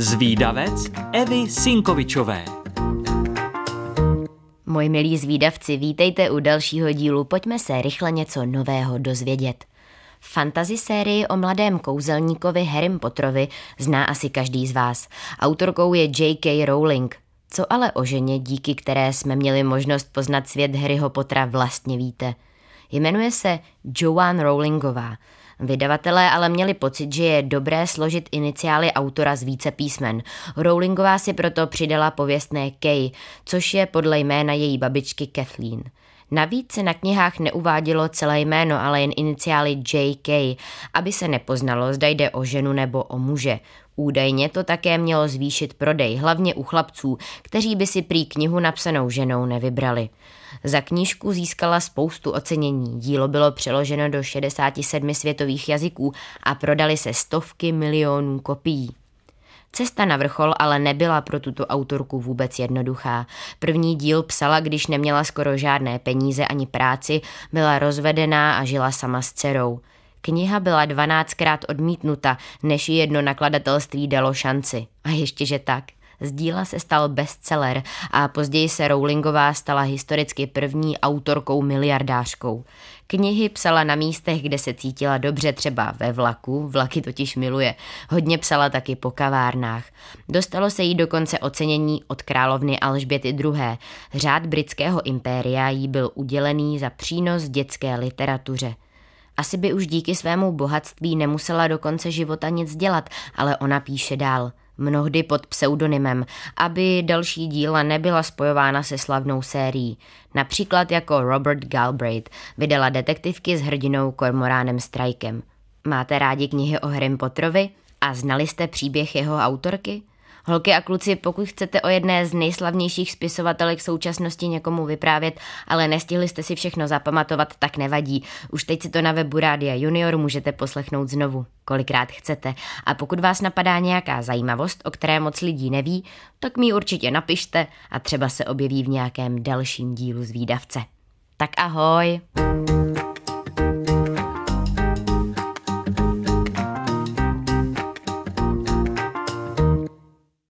Zvídavec Evy Sinkovičové Moji milí zvídavci, vítejte u dalšího dílu, pojďme se rychle něco nového dozvědět. Fantasy sérii o mladém kouzelníkovi Harrym Potterovi zná asi každý z vás. Autorkou je J.K. Rowling. Co ale o ženě, díky které jsme měli možnost poznat svět Harryho Pottera vlastně víte? Jmenuje se Joanne Rowlingová. Vydavatelé ale měli pocit, že je dobré složit iniciály autora z více písmen. Rowlingová si proto přidala pověstné Kay, což je podle jména její babičky Kathleen. Navíc se na knihách neuvádělo celé jméno, ale jen iniciály JK, aby se nepoznalo, zda jde o ženu nebo o muže. Údajně to také mělo zvýšit prodej, hlavně u chlapců, kteří by si prý knihu napsanou ženou nevybrali. Za knížku získala spoustu ocenění. Dílo bylo přeloženo do 67 světových jazyků a prodali se stovky milionů kopií. Cesta na vrchol ale nebyla pro tuto autorku vůbec jednoduchá. První díl psala, když neměla skoro žádné peníze ani práci, byla rozvedená a žila sama s dcerou. Kniha byla dvanáctkrát odmítnuta, než ji jedno nakladatelství dalo šanci. A ještě že tak. Z díla se stal bestseller a později se Rowlingová stala historicky první autorkou miliardářkou. Knihy psala na místech, kde se cítila dobře, třeba ve vlaku, vlaky totiž miluje. Hodně psala taky po kavárnách. Dostalo se jí dokonce ocenění od královny Alžběty II. Řád britského impéria jí byl udělený za přínos dětské literatuře. Asi by už díky svému bohatství nemusela do konce života nic dělat, ale ona píše dál – mnohdy pod pseudonymem, aby další díla nebyla spojována se slavnou sérií. Například jako Robert Galbraith vydala detektivky s hrdinou Cormoránem Strikem. Máte rádi knihy o Harrym Potterovi? A znali jste příběh jeho autorky? Holky a kluci, pokud chcete o jedné z nejslavnějších spisovatelek současnosti někomu vyprávět, ale nestihli jste si všechno zapamatovat, tak nevadí. Už teď si to na webu Rádia Junior můžete poslechnout znovu, kolikrát chcete. A pokud vás napadá nějaká zajímavost, o které moc lidí neví, tak mi určitě napište a třeba se objeví v nějakém dalším dílu z výdavce. Tak ahoj!